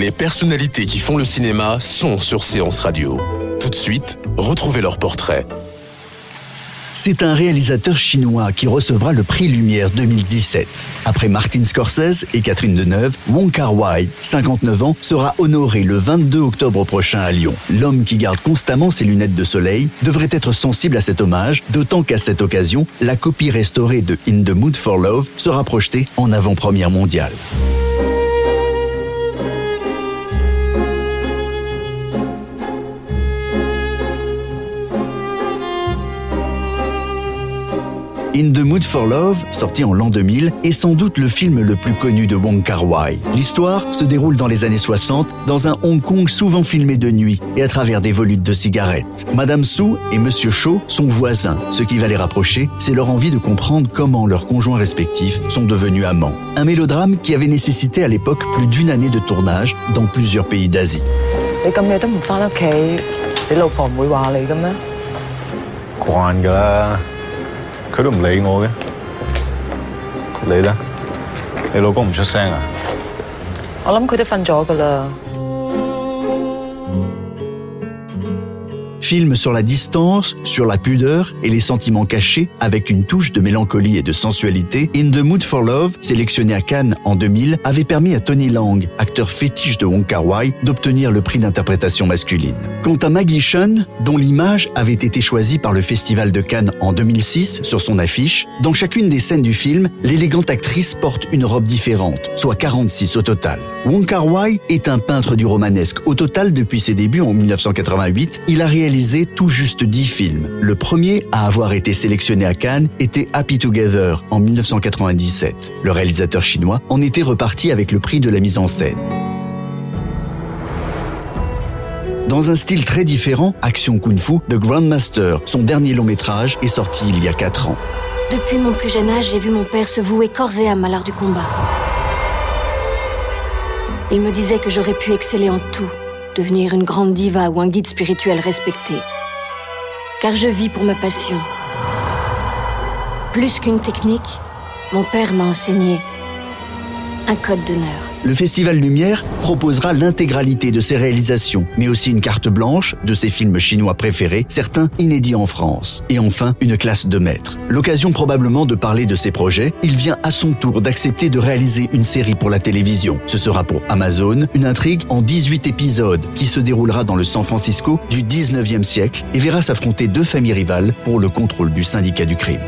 Les personnalités qui font le cinéma sont sur Séance Radio. Tout de suite, retrouvez leur portrait. C'est un réalisateur chinois qui recevra le prix Lumière 2017. Après Martin Scorsese et Catherine Deneuve, Wong Kar-wai, 59 ans, sera honoré le 22 octobre prochain à Lyon. L'homme qui garde constamment ses lunettes de soleil devrait être sensible à cet hommage, d'autant qu'à cette occasion, la copie restaurée de In the Mood for Love sera projetée en avant-première mondiale. In the Mood for Love, sorti en l'an 2000, est sans doute le film le plus connu de Wong Kar-wai. L'histoire se déroule dans les années 60, dans un Hong Kong souvent filmé de nuit et à travers des volutes de cigarettes. Madame Su et Monsieur Cho sont voisins. Ce qui va les rapprocher, c'est leur envie de comprendre comment leurs conjoints respectifs sont devenus amants. Un mélodrame qui avait nécessité à l'époque plus d'une année de tournage dans plusieurs pays d'Asie. 佢都唔理我嘅。你咧？你老公唔出聲啊？我諗佢都瞓咗㗎啦。 Film sur la distance, sur la pudeur et les sentiments cachés, avec une touche de mélancolie et de sensualité, In the Mood for Love, sélectionné à Cannes en 2000, avait permis à Tony Lang, acteur fétiche de Wong Kar-wai, d'obtenir le prix d'interprétation masculine. Quant à Maggie Shun, dont l'image avait été choisie par le Festival de Cannes en 2006 sur son affiche, dans chacune des scènes du film, l'élégante actrice porte une robe différente, soit 46 au total. Wong Kar-wai est un peintre du romanesque. Au total, depuis ses débuts en 1988, il a réalisé tout juste 10 films. Le premier à avoir été sélectionné à Cannes était Happy Together en 1997. Le réalisateur chinois en était reparti avec le prix de la mise en scène. Dans un style très différent, Action Kung Fu, The Grandmaster, son dernier long métrage, est sorti il y a 4 ans. Depuis mon plus jeune âge, j'ai vu mon père se vouer corps et âme à l'art du combat. Il me disait que j'aurais pu exceller en tout, devenir une grande diva ou un guide spirituel respecté. Car je vis pour ma passion. Plus qu'une technique, mon père m'a enseigné un code d'honneur. Le Festival Lumière proposera l'intégralité de ses réalisations, mais aussi une carte blanche de ses films chinois préférés, certains inédits en France. Et enfin, une classe de maîtres. L'occasion probablement de parler de ses projets, il vient à son tour d'accepter de réaliser une série pour la télévision. Ce sera pour Amazon, une intrigue en 18 épisodes qui se déroulera dans le San Francisco du 19e siècle et verra s'affronter deux familles rivales pour le contrôle du syndicat du crime.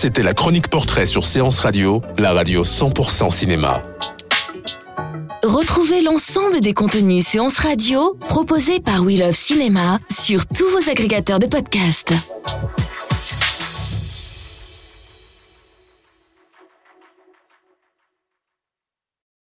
C'était la chronique portrait sur Séance Radio, la radio 100% cinéma. Retrouvez l'ensemble des contenus séances radio proposés par We Love Cinéma sur tous vos agrégateurs de podcasts.